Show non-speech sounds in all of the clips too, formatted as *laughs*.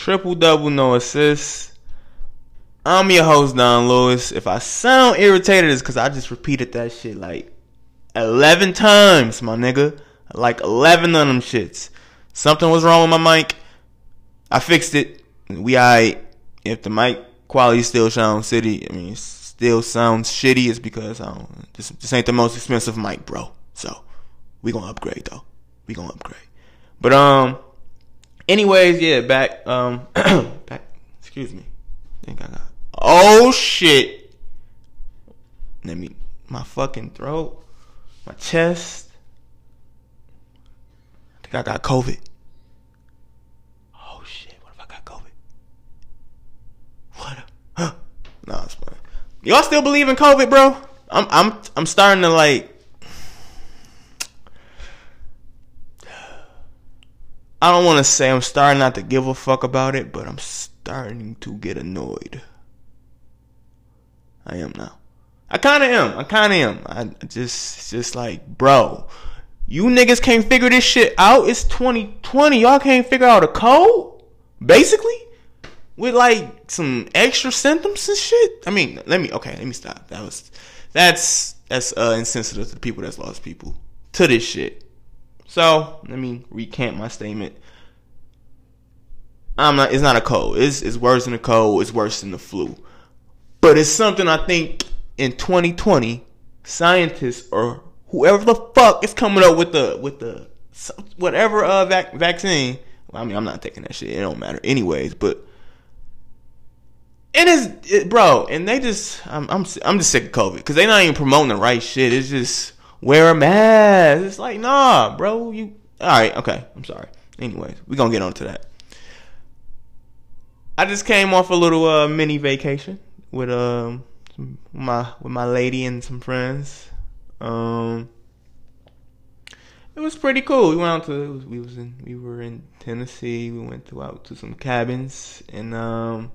triple double, no assists. I'm your host, Don Lewis. If I sound irritated, it's because I just repeated that shit like 11 times, my nigga. Like 11 of them shits. Something was wrong with my mic. I fixed it. We alright. If the mic quality still sounds shitty, I mean, still sounds shitty, it's because I don't, this, this ain't the most expensive mic, bro. So, we gonna upgrade though. We gonna upgrade. But, um, anyways, yeah, back, um, *clears throat* back, excuse me. I think I got, oh shit. Let me, my fucking throat, my chest. I think I got COVID. Oh shit, what if I got COVID? What? Huh? Nah, it's fine. Y'all still believe in COVID, bro? I'm I'm I'm starting to like I don't want to say I'm starting not to give a fuck about it, but I'm starting to get annoyed. I am now. I kind of am. I kind of am. I just, just like, bro, you niggas can't figure this shit out. It's 2020. Y'all can't figure out a code, basically, with like some extra symptoms and shit. I mean, let me. Okay, let me stop. That was, that's that's uh, insensitive to the people that's lost people to this shit. So let me recant my statement. I'm not. It's not a cold. It's it's worse than a cold. It's worse than the flu. But it's something I think in 2020, scientists or whoever the fuck is coming up with the with the whatever uh vac- vaccine. Well, I mean, I'm not taking that shit. It don't matter anyways. But it is, it, bro. And they just, I'm I'm I'm just sick of COVID because they're not even promoting the right shit. It's just wear a mask. It's like, nah, bro. You all right? Okay, I'm sorry. Anyways, we gonna get on to that. I just came off a little uh, mini vacation with um my with my lady and some friends. Um, it was pretty cool. We went out to was, we was in we were in Tennessee. We went to out to some cabins and um,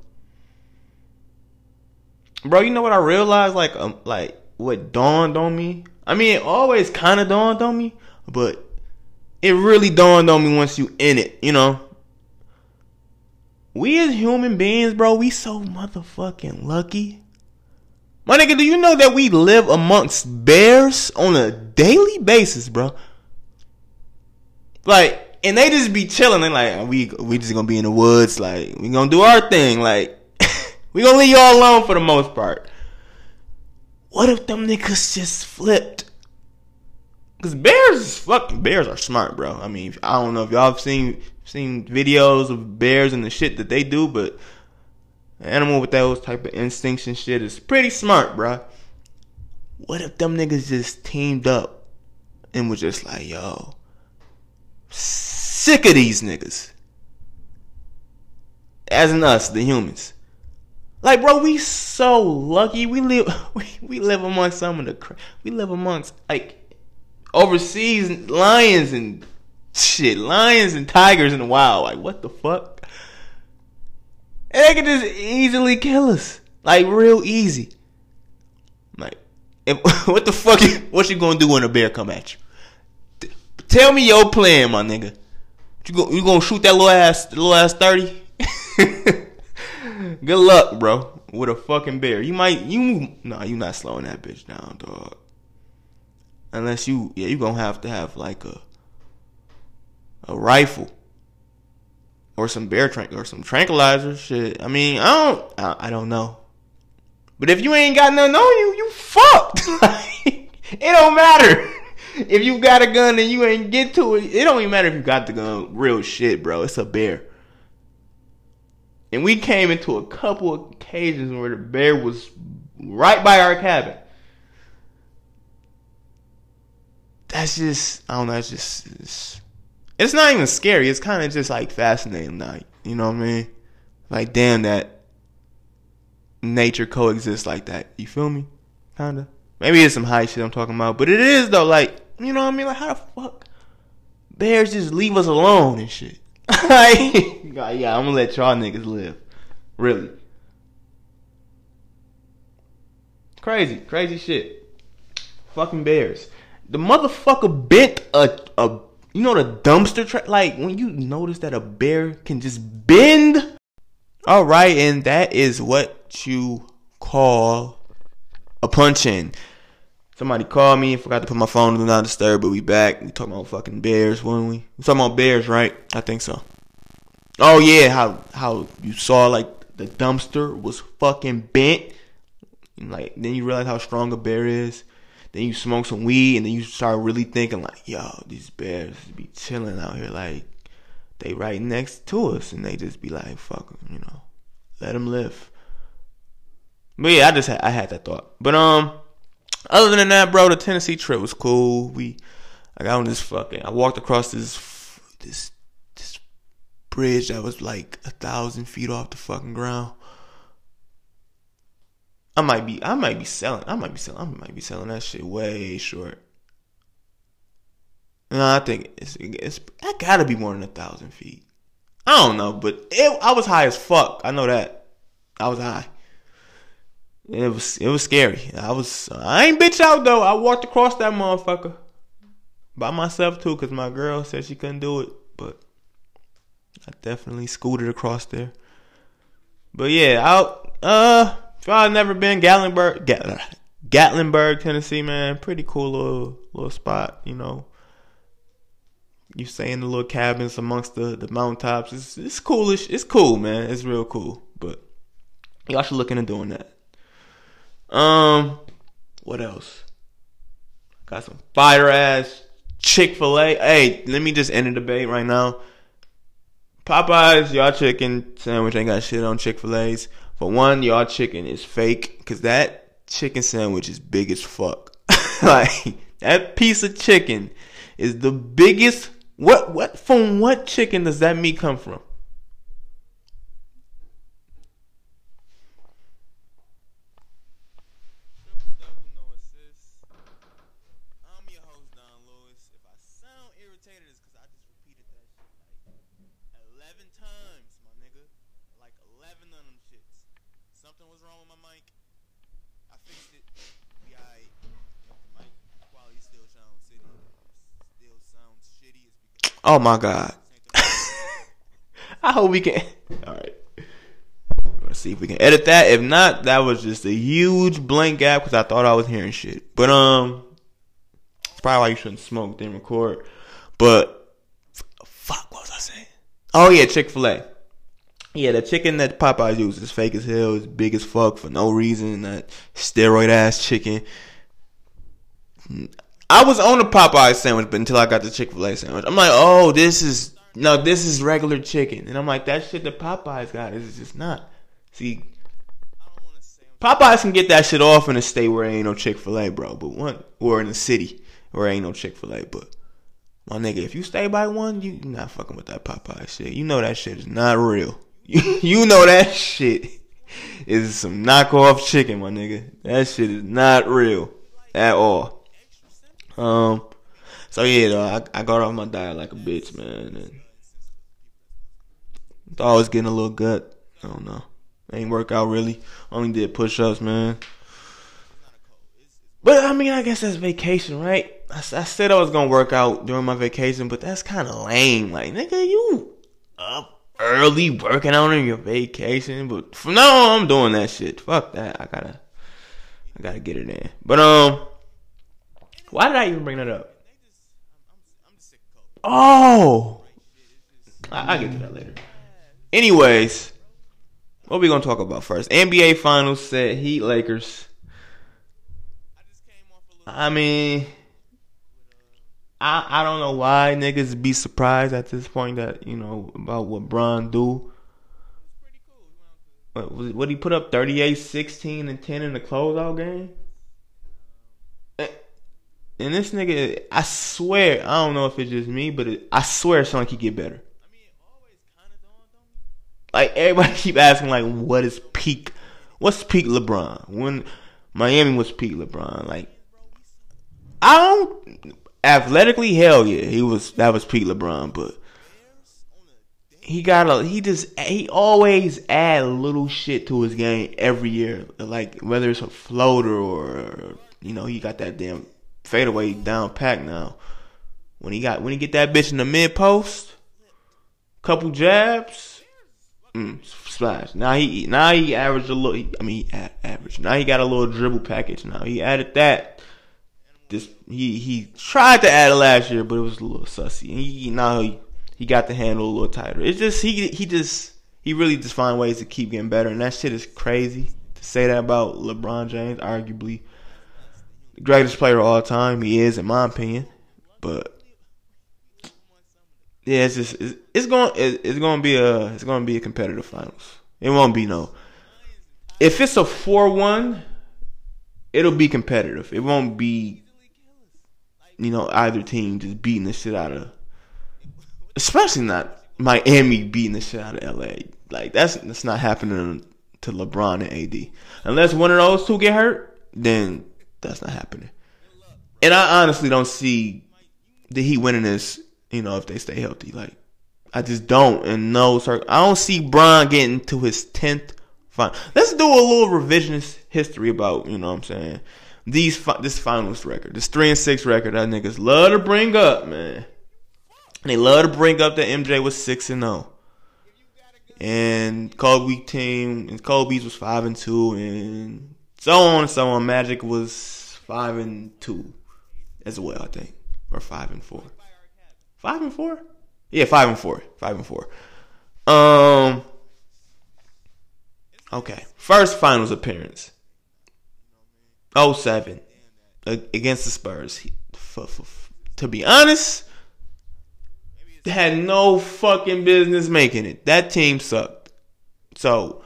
bro, you know what I realized? Like um, like what dawned on me I mean, it always kind of dawned on me, but it really dawned on me once you in it, you know. We as human beings, bro, we so motherfucking lucky. My nigga, do you know that we live amongst bears on a daily basis, bro? Like, and they just be chilling and like, we we just gonna be in the woods, like, we gonna do our thing, like, *laughs* we gonna leave y'all alone for the most part. What if them niggas just flipped? Cause bears, fucking bears are smart, bro. I mean, I don't know if y'all have seen seen videos of bears and the shit that they do, but an animal with those type of instincts and shit is pretty smart, bro. What if them niggas just teamed up and was just like, yo, sick of these niggas, as in us, the humans. Like, bro, we so lucky. We live, *laughs* we, we live amongst some of the, we live amongst like overseas lions and shit, lions and tigers in the wild. Like, what the fuck? And they can just easily kill us, like real easy. Like, if, *laughs* what the fuck? What you gonna do when a bear come at you? Tell me your plan, my nigga. You you gonna shoot that little ass, little ass thirty? *laughs* Good luck, bro. With a fucking bear. You might you nah, you not slowing that bitch down, dog. Unless you yeah, you gonna have to have like a a rifle. Or some bear trank or some tranquilizer shit. I mean, I don't I, I don't know. But if you ain't got nothing on you, you fucked. *laughs* it don't matter. If you got a gun and you ain't get to it, it don't even matter if you got the gun. Real shit, bro. It's a bear. And we came into a couple of occasions where the bear was right by our cabin. That's just, I don't know, it's just, it's, it's not even scary. It's kind of just like fascinating. Like, you know what I mean? Like, damn, that nature coexists like that. You feel me? Kinda. Maybe it's some high shit I'm talking about, but it is though. Like, you know what I mean? Like, how the fuck bears just leave us alone and shit? *laughs* yeah, I'm gonna let y'all niggas live. Really. Crazy, crazy shit. Fucking bears. The motherfucker bent a a you know the dumpster truck like when you notice that a bear can just bend All right, and that is what you call a punch in. Somebody called me, forgot to put my phone on do not disturb, but we back. We talking about fucking bears, weren't we? We talking about bears, right? I think so. Oh yeah, how how you saw like the dumpster was fucking bent. And, like then you realize how strong a bear is. Then you smoke some weed and then you start really thinking like, yo, these bears be chilling out here like they right next to us and they just be like, fuck them, you know, let them live. But yeah, I just had, I had that thought. But um, other than that, bro, the Tennessee trip was cool. We I got on this fucking I walked across this this this bridge that was like a thousand feet off the fucking ground. I might be I might be selling I might be selling I might be selling that shit way short. No, I think it's it's I gotta be more than a thousand feet. I don't know, but it, I was high as fuck. I know that. I was high. It was it was scary. I was I ain't bitch out though. I walked across that motherfucker by myself too, cause my girl said she couldn't do it, but I definitely scooted across there. But yeah, out uh, if I've never been Gatlinburg, Gatlinburg, Tennessee, man, pretty cool little little spot, you know. You stay in the little cabins amongst the the mountaintops. It's it's coolish. It's cool, man. It's real cool. But y'all should look into doing that. Um, what else? Got some fire ass Chick Fil A. Hey, let me just end the debate right now. Popeyes, y'all chicken sandwich ain't got shit on Chick Fil A's. For one, y'all chicken is fake because that chicken sandwich is big as fuck. *laughs* like that piece of chicken is the biggest. What what from what chicken does that meat come from? Oh my god. *laughs* I hope we can. All right. Let's see if we can edit that. If not, that was just a huge blank gap because I thought I was hearing shit. But um, it's probably why you shouldn't smoke then record. But fuck, what was I saying? Oh yeah, Chick Fil A. Yeah, the chicken that Popeyes uses is fake as hell. It's big as fuck for no reason. That steroid ass chicken. I was on the Popeye sandwich, but until I got the Chick Fil A sandwich, I'm like, oh, this is no, this is regular chicken, and I'm like, that shit that Popeyes got is just not. See, Popeyes can get that shit off in a state where ain't no Chick Fil A, bro, but one or in a city where ain't no Chick Fil A, but my nigga, if you stay by one, you not fucking with that Popeye shit. You know that shit is not real. *laughs* you know that shit is some knockoff chicken, my nigga. That shit is not real at all. Um, so yeah, though, I, I got off my diet like a bitch, man. And I was getting a little gut. I don't know. Ain't work out really. Only did push ups, man. But I mean, I guess that's vacation, right? I, I said I was gonna work out during my vacation, but that's kind of lame. Like, nigga, you up early working out on your vacation, but from now on, I'm doing that shit. Fuck that. I gotta, I gotta get it in. But um, why did I even bring that up? Oh, I, will get to that later. Anyways, what we gonna talk about first? NBA Finals set Heat Lakers. I mean, I I don't know why niggas be surprised at this point that you know about what Bron do. What, what he put up 38, 16, and 10 in the closeout game? And this nigga, I swear, I don't know if it's just me, but it, I swear like he get better. Like everybody *laughs* keep asking, like, what is peak? What's peak LeBron? When Miami was peak LeBron, like, I don't athletically, hell yeah, he was that was peak LeBron, but he got a he just he always add little shit to his game every year, like whether it's a floater or you know he got that damn fadeaway down pack now. When he got when he get that bitch in the mid post, couple jabs, Mm, splash. Now he now he averaged a little. I mean, he average. Now he got a little dribble package. Now he added that. This he he tried to add it last year, but it was a little sussy. And he now he, he got the handle a little tighter. It's just he he just he really just find ways to keep getting better, and that shit is crazy to say that about LeBron James, arguably greatest player of all time. He is, in my opinion, but yeah, it's just it's, it's going it's going to be a it's going to be a competitive finals. It won't be no. If it's a four one, it'll be competitive. It won't be, you know, either team just beating the shit out of, especially not Miami beating the shit out of LA. Like that's that's not happening to LeBron and AD unless one of those two get hurt. Then that's not happening. And I honestly don't see the Heat winning this you know, if they stay healthy. Like, I just don't. And no, sir, I don't see Bron getting to his tenth final. Let's do a little revisionist history about, you know, what I'm saying these this finals record, this three and six record. That niggas love to bring up, man. They love to bring up that MJ was six and zero. Oh. And Kobe team and Kobe's was five and two, and so on and so on. Magic was five and two as well, I think, or five and four. Five and four? Yeah, five and four. Five and four. Um. Okay. First finals appearance. 07 against the Spurs. To be honest, had no fucking business making it. That team sucked. So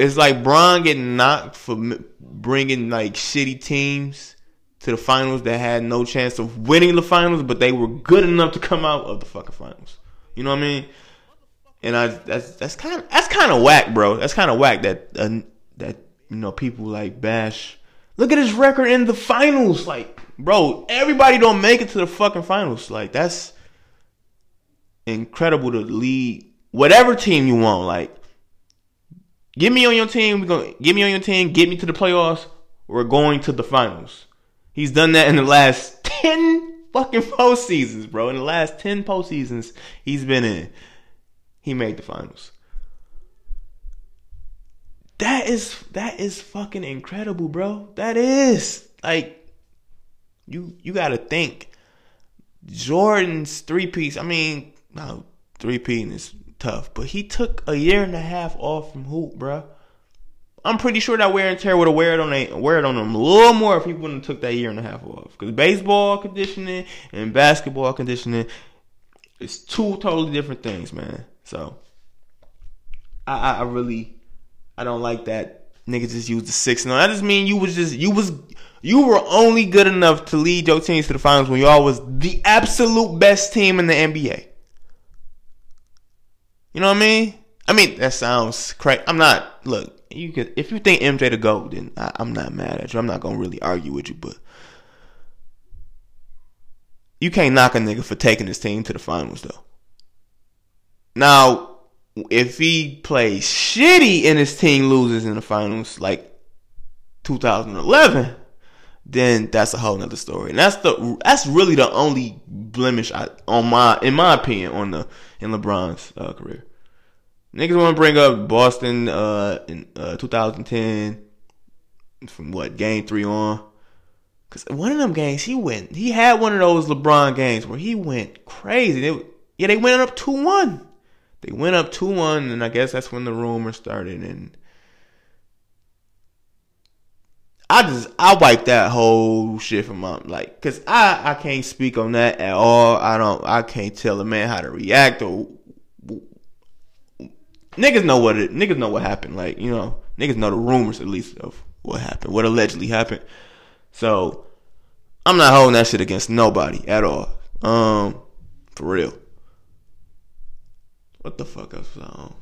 it's like Bron getting knocked for bringing like shitty teams to the finals that had no chance of winning the finals, but they were good enough to come out of the fucking finals. You know what I mean? And I that's that's kind of that's kind of whack, bro. That's kind of whack that uh, that you know people like bash. Look at his record in the finals, like bro. Everybody don't make it to the fucking finals. Like that's incredible to lead whatever team you want. Like, get me on your team. We gonna get me on your team. Get me to the playoffs. We're going to the finals. He's done that in the last *laughs* 10 fucking postseasons, bro. In the last 10 postseasons he's been in, he made the finals. That is that is fucking incredible, bro. That is like you you got to think Jordan's three piece. I mean, no, three piece is tough, but he took a year and a half off from hoop, bro. I'm pretty sure that wear and tear would have wear it on wear it on them a little more if he wouldn't have took that year and a half off. Because baseball conditioning and basketball conditioning is two totally different things, man. So I, I, really I don't like that niggas just use the six. No, that just mean you was just you was you were only good enough to lead your teams to the finals when y'all was the absolute best team in the NBA. You know what I mean? I mean that sounds crazy. I'm not. Look, you could if you think MJ the GOAT, then I, I'm not mad at you. I'm not gonna really argue with you, but you can't knock a nigga for taking his team to the finals though. Now, if he plays shitty and his team loses in the finals, like 2011, then that's a whole nother story. And that's the that's really the only blemish I, on my in my opinion on the in LeBron's uh, career. Niggas want to bring up Boston uh, in uh, 2010 from what game three on. Cause one of them games he went, he had one of those LeBron games where he went crazy. They, yeah, they went up two one. They went up two one, and I guess that's when the rumor started. And I just I wiped that whole shit from my like, cause I I can't speak on that at all. I don't I can't tell a man how to react or niggas know what it niggas know what happened. Like, you know, niggas know the rumors at least of what happened, what allegedly happened. So I'm not holding that shit against nobody at all. Um, for real. What the fuck was on?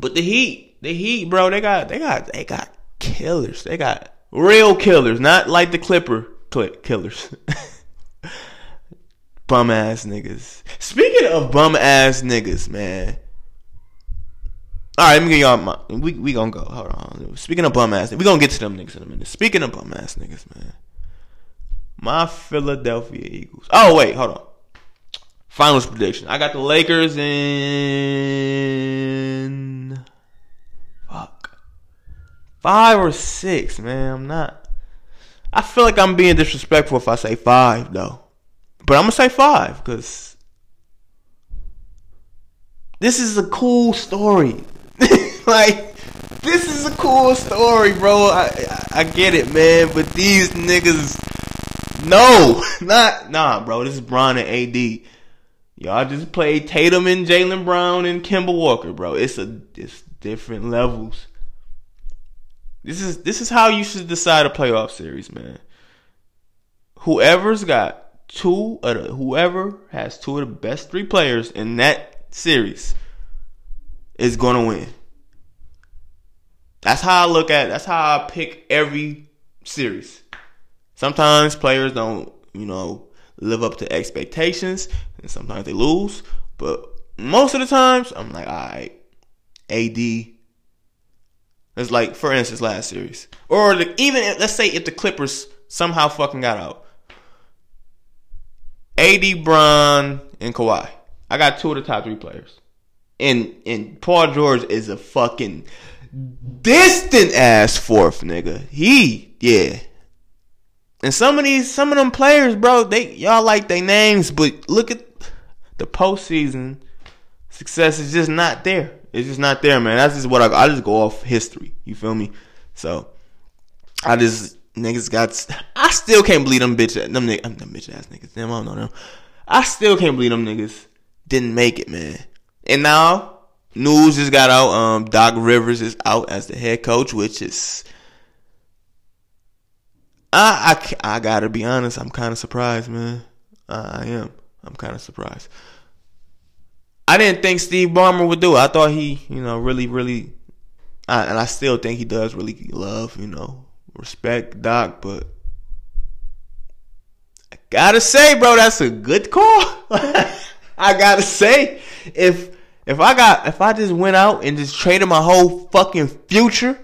But the Heat, the Heat, bro, they got they got they got killers. They got real killers, not like the Clipper killers. *laughs* bum ass niggas. Speaking of bum ass niggas, man. All right, let me get y'all. My, we we gonna go. Hold on. Speaking of bum ass, we gonna get to them niggas in a minute. Speaking of bum ass niggas, man. My Philadelphia Eagles. Oh wait, hold on. Finals prediction. I got the Lakers in Five or six, man. I'm not. I feel like I'm being disrespectful if I say five, though. But I'm gonna say five because this is a cool story. *laughs* like this is a cool story, bro. I, I, I get it, man. But these niggas, no, *laughs* not nah, bro. This is Bron and AD. Y'all just played Tatum and Jaylen Brown and Kemba Walker, bro. It's a it's different levels. This is this is how you should decide a playoff series, man. Whoever's got two of the, whoever has two of the best three players in that series is gonna win. That's how I look at. It. That's how I pick every series. Sometimes players don't, you know, live up to expectations, and sometimes they lose. But most of the times, I'm like, all right, AD. It's like, for instance, last series, or even let's say if the Clippers somehow fucking got out, AD, Bron, and Kawhi. I got two of the top three players, and and Paul George is a fucking distant ass fourth nigga. He yeah. And some of these, some of them players, bro, they y'all like their names, but look at the postseason success is just not there. It's just not there, man. That's just what I I just go off history. You feel me? So I just niggas got. I still can't believe them bitch them niggas, them bitch ass niggas. Damn, I don't know them. I still can't believe them niggas didn't make it, man. And now news just got out. Um, Doc Rivers is out as the head coach, which is I, I, I gotta be honest. I'm kind of surprised, man. I am. I'm kind of surprised. I didn't think Steve Ballmer would do it. I thought he, you know, really, really, I, and I still think he does really love, you know, respect Doc, but I gotta say, bro, that's a good call. *laughs* I gotta say, if if I got if I just went out and just traded my whole fucking future,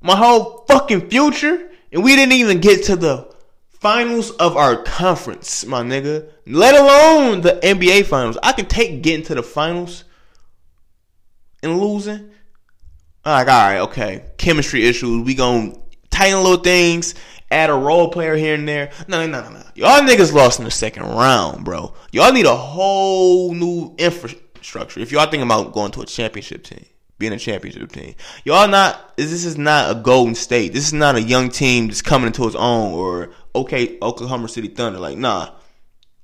my whole fucking future and we didn't even get to the finals of our conference, my nigga. Let alone the NBA finals. I can take getting to the finals and losing. Like, all right, okay. Chemistry issues. We gonna tighten little things, add a role player here and there. No, no, no, no. Y'all niggas lost in the second round, bro. Y'all need a whole new infrastructure if y'all thinking about going to a championship team being a championship team. Y'all not this is not a Golden State. This is not a young team just coming into its own or okay Oklahoma City Thunder. Like nah.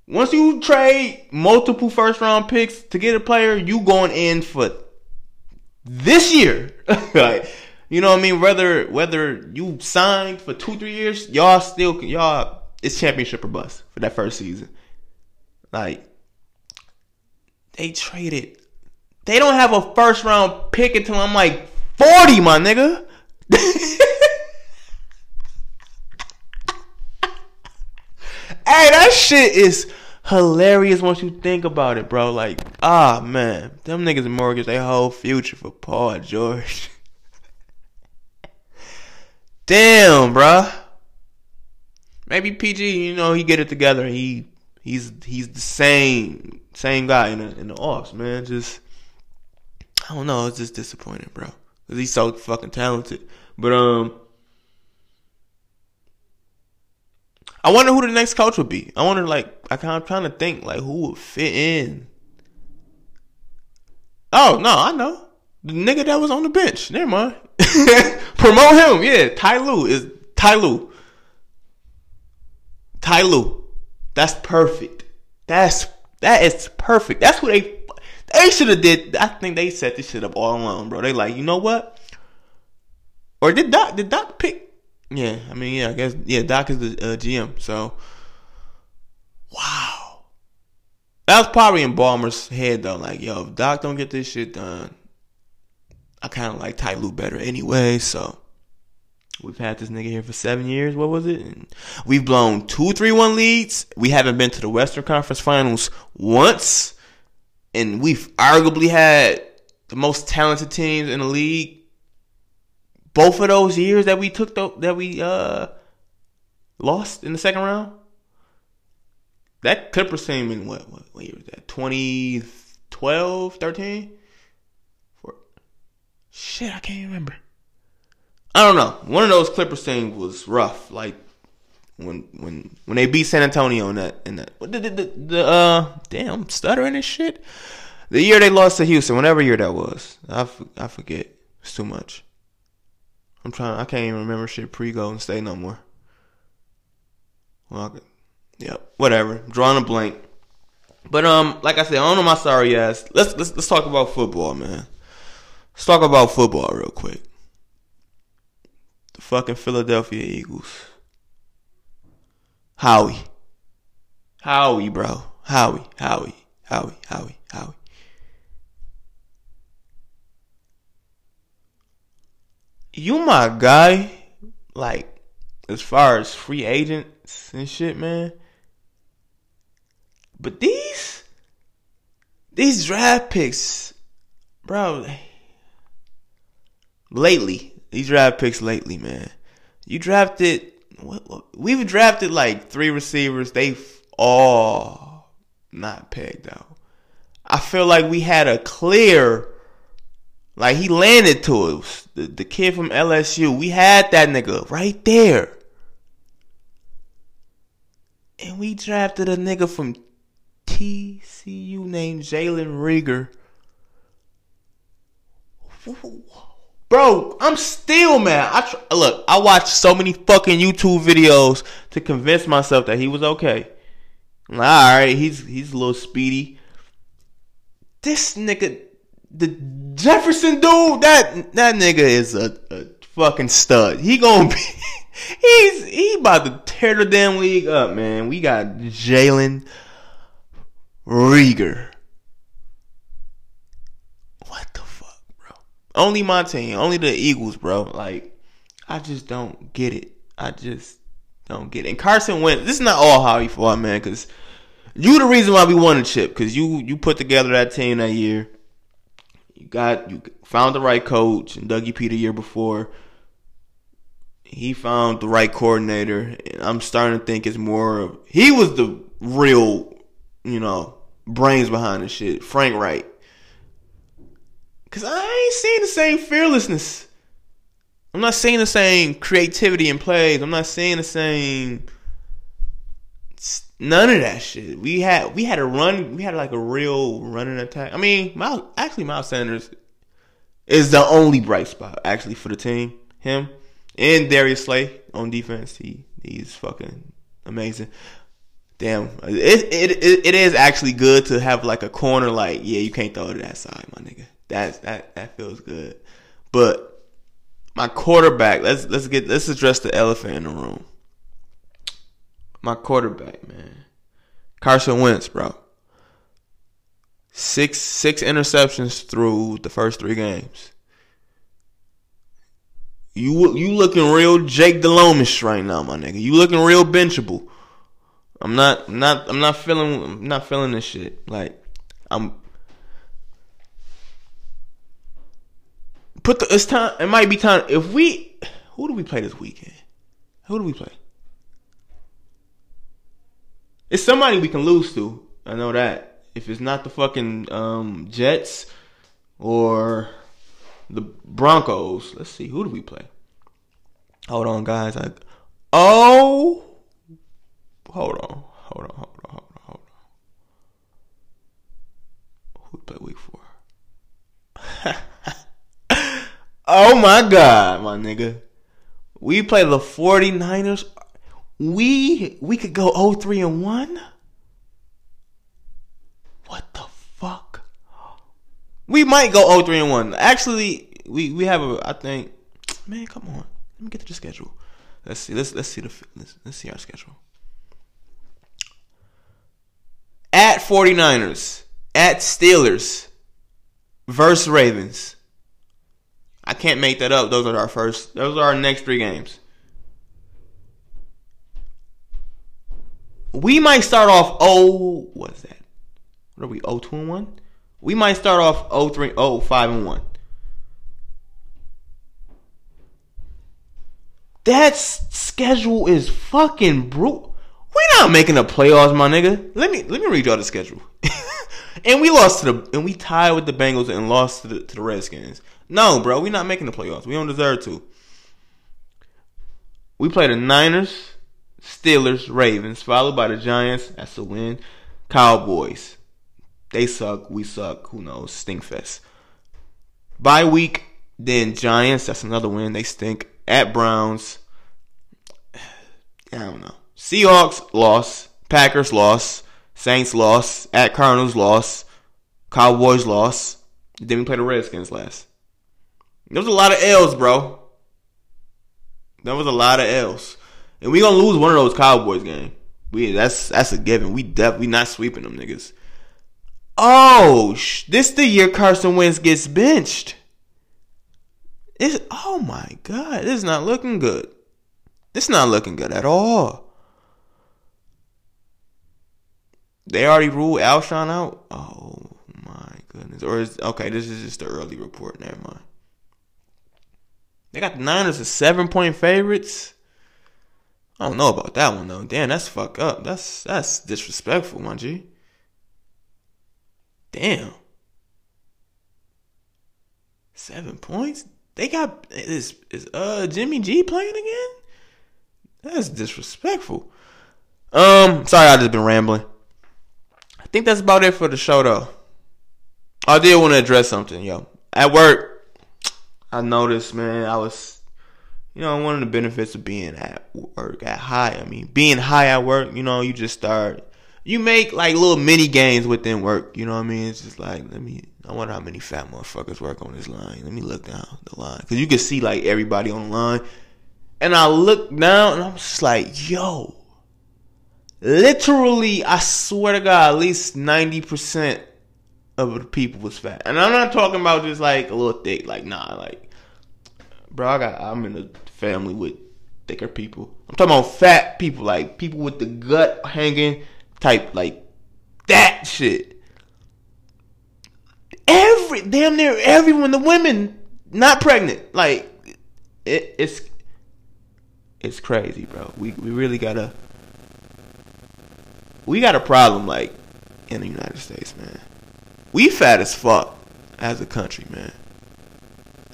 Once you trade multiple first round picks to get a player, you going in for this year. *laughs* like you know what I mean? Whether whether you signed for two three years, y'all still y'all it's championship or bust for that first season. Like they traded they don't have a first round pick until I'm like 40, my nigga. Hey, that shit is hilarious once you think about it, bro. Like, ah, man. Them niggas mortgage their whole future for Paul George. *laughs* Damn, bro. Maybe PG, you know, he get it together. He he's he's the same same guy in the in the offs, man. Just I don't know. It's just disappointing, bro. Cause he's so fucking talented. But um, I wonder who the next coach would be. I wonder, like, I kind of trying to think, like, who would fit in. Oh no, I know the nigga that was on the bench. Never mind. *laughs* Promote him. Yeah, Ty Lue is Ty Lue. Ty Lue. That's perfect. That's that is perfect. That's what they they should have did. I think they set this shit up all along, bro. They like, you know what? Or did Doc? Did Doc pick? Yeah, I mean, yeah, I guess yeah. Doc is the uh, GM, so wow. That was probably in Ballmer's head though. Like, yo, if Doc don't get this shit done, I kind of like Ty Lue better anyway. So we've had this nigga here for seven years. What was it? And we've blown two, three, one leads. We haven't been to the Western Conference Finals once and we've arguably had the most talented teams in the league. Both of those years that we took the, that we uh lost in the second round. That Clippers team in what what, what year was that? 2012, 13? For, shit, I can't remember. I don't know. One of those Clippers things was rough. Like when when when they beat San Antonio in that in that the, the, the, the uh damn stuttering and shit. The year they lost to Houston, whatever year that was, I, I forget. It's too much. I'm trying. I can't even remember shit pre Golden State no more. Well, yep, whatever. Drawing a blank. But um, like I said, I don't my sorry ass. Let's let's let's talk about football, man. Let's talk about football real quick. The fucking Philadelphia Eagles. Howie. Howie, bro. Howie, Howie, Howie, Howie, Howie. You my guy, like, as far as free agents and shit, man. But these, these draft picks, bro, lately, these draft picks lately, man. You drafted, what, what, we've drafted like three receivers. They've all not pegged out. I feel like we had a clear, like he landed to us. The, the kid from LSU, we had that nigga right there. And we drafted a nigga from TCU named Jalen Reagor. Bro, I'm still mad. I tr- look. I watched so many fucking YouTube videos to convince myself that he was okay. All right, he's he's a little speedy. This nigga, the Jefferson dude, that that nigga is a, a fucking stud. He gonna be. *laughs* He's he about to tear the damn league up, man. We got Jalen Reagor. What the fuck, bro? Only my team, only the Eagles, bro. Like, I just don't get it. I just don't get it. And Carson Wentz. This is not all Howie fought, man, because you the reason why we won the chip. Because you you put together that team that year. Got you found the right coach and Dougie P the year before. He found the right coordinator, and I'm starting to think it's more of he was the real, you know, brains behind the shit. Frank Reich. Cause I ain't seeing the same fearlessness. I'm not seeing the same creativity in plays. I'm not seeing the same none of that shit. We had we had a run. We had like a real running attack. I mean, Miles, actually, Miles Sanders is the only bright spot actually for the team. Him and Darius Slay on defense. He he's fucking amazing. Damn, it, it it it is actually good to have like a corner. Like, yeah, you can't throw to that side, my nigga. That's that that feels good. But my quarterback, let's let's get let's address the elephant in the room. My quarterback, man. Carson Wentz, bro. Six six interceptions through the first three games. You you looking real Jake Delhomme right now, my nigga. You looking real benchable. I'm not not I'm not feeling I'm not feeling this shit. Like I'm put the it's time it might be time if we who do we play this weekend? Who do we play? It's somebody we can lose to. I know that. If it's not the fucking um, Jets or the Broncos, let's see. Who do we play? Hold on, guys. I oh, hold on, hold on, hold on, hold on, hold on. Who play week four? *laughs* oh my god, my nigga. We play the 49ers we we could go 0-3 and 1? What the fuck? We might go 0-3 and 1. Actually, we we have a I think man, come on. Let me get to the schedule. Let's see. Let's let's see the let's, let's see our schedule. At 49ers, at Steelers, versus Ravens. I can't make that up. Those are our first. Those are our next three games. We might start off oh what's that? What are we? Oh two and one? We might start off oh three oh five and one. That schedule is fucking brutal. We not making the playoffs, my nigga. Let me let me read y'all the schedule. *laughs* and we lost to the and we tied with the Bengals and lost to the to the Redskins. No, bro, we not making the playoffs. We don't deserve to. We play the Niners, Steelers, Ravens, followed by the Giants. That's a win. Cowboys. They suck. We suck. Who knows? Stinkfest. Bye week. Then Giants. That's another win. They stink. At Browns. I don't know. Seahawks loss. Packers loss. Saints loss. At Cardinals loss. Cowboys loss. Then we play the Redskins last. There was a lot of L's, bro. There was a lot of L's. And we gonna lose one of those Cowboys games. We that's that's a given. We definitely not sweeping them niggas. Oh, sh- this the year Carson Wentz gets benched. It's, oh my god, this is not looking good. It's not looking good at all. They already ruled Alshon out. Oh my goodness. Or is okay, this is just the early report. Never mind. They got the Niners as seven point favorites. I don't know about that one though. Damn, that's fuck up. That's that's disrespectful, my G. Damn. Seven points? They got is is uh Jimmy G playing again? That's disrespectful. Um, sorry I just been rambling. I think that's about it for the show though. I did want to address something, yo. At work, I noticed, man, I was, you know, one of the benefits of being at work, at high. I mean, being high at work, you know, you just start, you make like little mini games within work. You know what I mean? It's just like, let me, I wonder how many fat motherfuckers work on this line. Let me look down the line. Cause you can see like everybody on the line. And I look down and I'm just like, yo, literally, I swear to God, at least 90% of the people was fat. And I'm not talking about just like a little thick, like nah, like bro, I got I'm in a family with thicker people. I'm talking about fat people, like people with the gut hanging type, like that shit. Every damn near everyone, the women not pregnant, like it, it's it's crazy, bro. We we really gotta we got a problem like in the United States, man we fat as fuck as a country, man.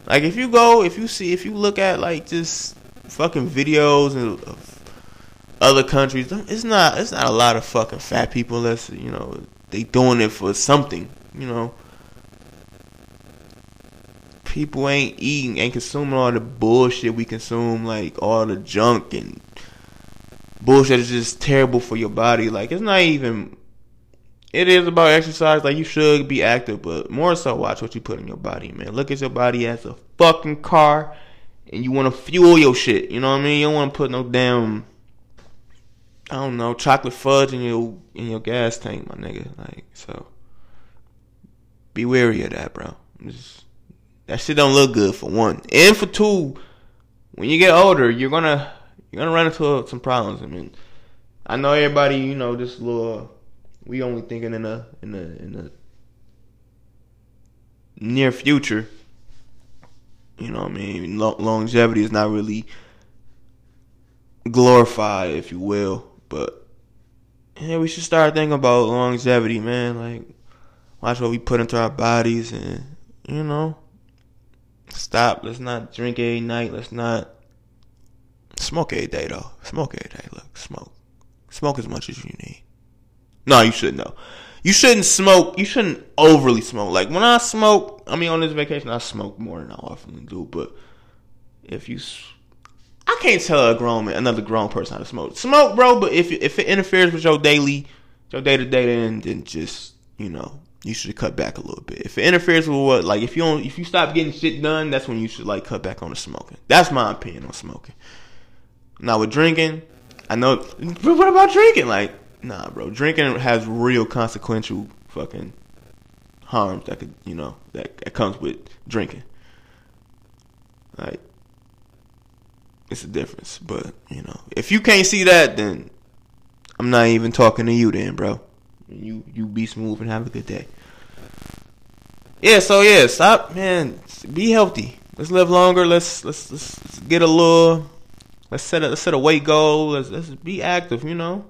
Like if you go, if you see, if you look at like just fucking videos of other countries, it's not, it's not a lot of fucking fat people. Unless you know they doing it for something, you know. People ain't eating, ain't consuming all the bullshit we consume, like all the junk and bullshit is just terrible for your body. Like it's not even it is about exercise. Like you should be active, but more so watch what you put in your body, man. Look at your body as a fucking car, and you want to fuel your shit. You know what I mean? You don't want to put no damn, I don't know, chocolate fudge in your in your gas tank, my nigga. Like so, be wary of that, bro. Just, that shit don't look good for one, and for two. When you get older, you're gonna you're gonna run into some problems. I mean, I know everybody, you know, just little we only thinking in a in a in near future. You know what I mean? longevity is not really glorified, if you will, but yeah, we should start thinking about longevity, man. Like, watch what we put into our bodies, and you know, stop. Let's not drink every night. Let's not smoke every day, though. Smoke every day. Look, smoke. Smoke as much as you need. No, you shouldn't know. You shouldn't smoke. You shouldn't overly smoke. Like when I smoke, I mean on this vacation, I smoke more than I often do. But if you, I can't tell a grown man, another grown person how to smoke. Smoke, bro. But if if it interferes with your daily, your day to day, then then just you know you should cut back a little bit. If it interferes with what, like if you don't, if you stop getting shit done, that's when you should like cut back on the smoking. That's my opinion on smoking. Now with drinking, I know. But what about drinking? Like nah, bro. Drinking has real consequential fucking harms that could, you know, that, that comes with drinking. Like, it's a difference. But, you know, if you can't see that, then I'm not even talking to you then, bro. You you be smooth and have a good day. Yeah, so yeah, stop, man. Be healthy. Let's live longer. Let's let's let's, let's get a little. Let's set a let's set a weight goal. Let's let's be active. You know.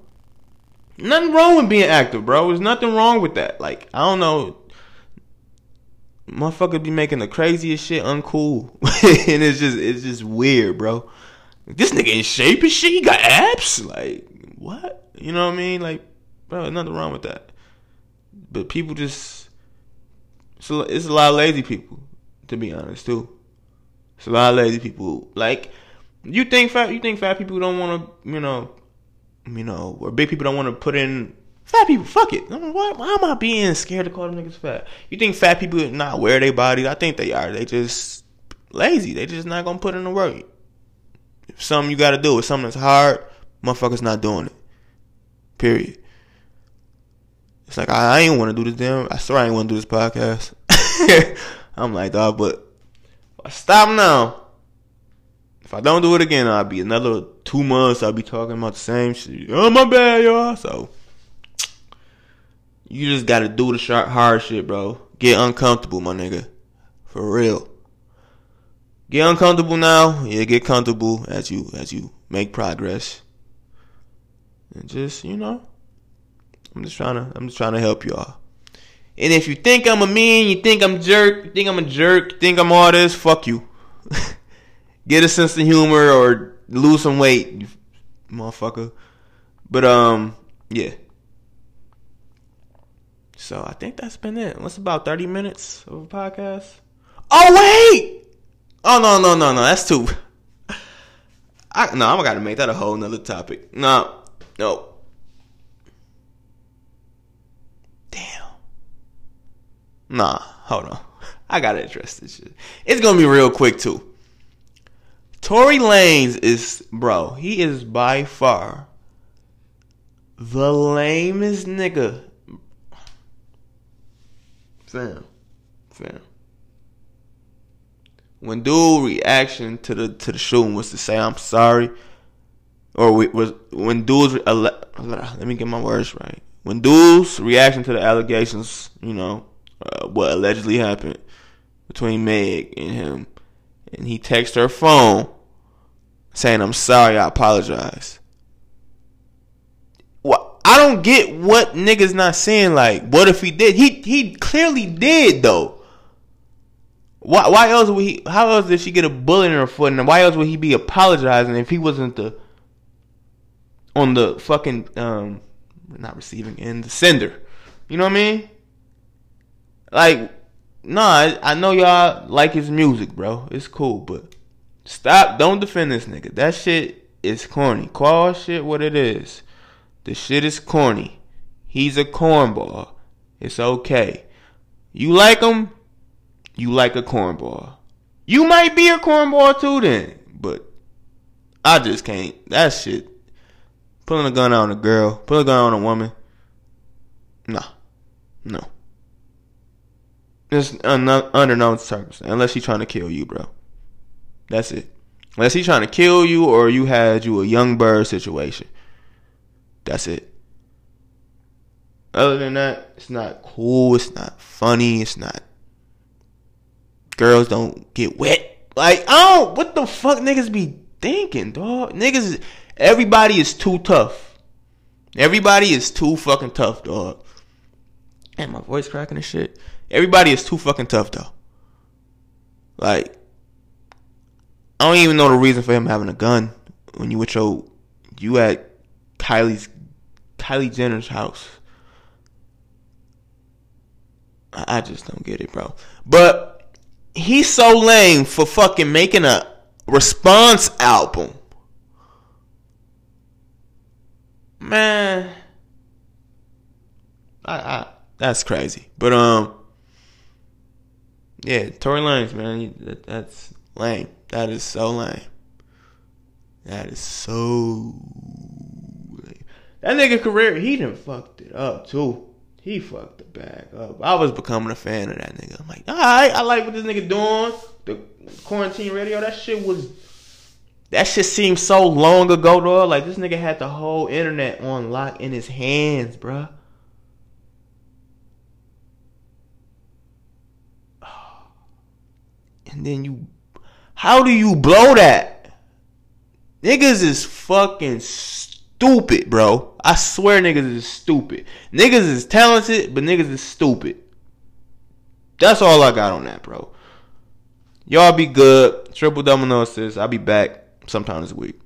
Nothing wrong with being active, bro. There's nothing wrong with that. Like, I don't know. Motherfucker be making the craziest shit uncool. *laughs* and it's just it's just weird, bro. This nigga in shape and shit. He got abs. Like what? You know what I mean? Like, bro, nothing wrong with that. But people just so it's a lot of lazy people, to be honest too. It's a lot of lazy people. Like you think fat you think fat people don't want to you know you know or big people don't want to put in fat people. Fuck it. Why, why am I being scared to call them niggas fat? You think fat people not wear their bodies? I think they are. They just lazy. They just not gonna put in the work. If something you gotta do, if something that's hard, motherfuckers not doing it. Period. It's like I, I ain't want to do this damn. I swear I ain't want to do this podcast. *laughs* I'm like, dog, but stop now. If I don't do it again, I'll be another two months. I'll be talking about the same shit. Oh my bad, y'all. So you just gotta do the sharp, hard shit, bro. Get uncomfortable, my nigga. For real. Get uncomfortable now. Yeah, get comfortable as you as you make progress. And just, you know, I'm just trying to I'm just trying to help y'all. And if you think I'm a mean, you think I'm jerk, you think I'm a jerk, you think I'm all this, fuck you. *laughs* Get a sense of humor or lose some weight, you motherfucker. But um, yeah. So I think that's been it. What's about 30 minutes of a podcast? Oh wait! Oh no no no no, that's too *laughs* I no, I'm gotta make that a whole nother topic. No, no. Damn. Nah, hold on. *laughs* I gotta address this shit. It's gonna be real quick too. Tory Lanez is bro, he is by far the lamest nigga. Fam. Fam. When dude reaction to the to the shooting was to say I'm sorry, or was when dude's let me get my words right. When dude's reaction to the allegations, you know, uh, what allegedly happened between Meg and him, and he texts her phone saying I'm sorry, I apologize. Well, I don't get what niggas not saying. Like, what if he did? He he clearly did though. Why why else would he? How else did she get a bullet in her foot? And why else would he be apologizing if he wasn't the on the fucking um not receiving end, the sender? You know what I mean? Like, nah, I, I know y'all like his music, bro. It's cool, but stop. Don't defend this nigga. That shit is corny. Call shit what it is. The shit is corny. He's a cornball. It's okay. You like him? You like a cornball. You might be a cornball too then, but I just can't. That shit. Pulling a gun on a girl, pulling a gun on a woman. Nah. No. Just under no circumstances. Unless he's trying to kill you, bro. That's it. Unless he's trying to kill you or you had you a young bird situation. That's it. Other than that, it's not cool. It's not funny. It's not. Girls don't get wet. Like, oh, what the fuck niggas be thinking, dog? Niggas, everybody is too tough. Everybody is too fucking tough, dog. And my voice cracking and shit. Everybody is too fucking tough though. Like, I don't even know the reason for him having a gun when you with your you at Kylie's Kylie Jenner's house. I just don't get it, bro. But he's so lame for fucking making a response album. Man, I, I that's crazy. But um, yeah, Tory Lanez, man, that, that's lame. That is so lame. That is so lame. That nigga career, he done fucked it up too. He fucked the bag up. I was becoming a fan of that nigga. I'm like, alright, I like what this nigga doing. The quarantine radio, that shit was that shit seemed so long ago, though. Like this nigga had the whole internet on lock in his hands, bruh. *sighs* And then you how do you blow that? Niggas is fucking stupid, bro. I swear niggas is stupid. Niggas is talented, but niggas is stupid. That's all I got on that, bro. Y'all be good. Triple dominosis. I'll be back. sometimes a week.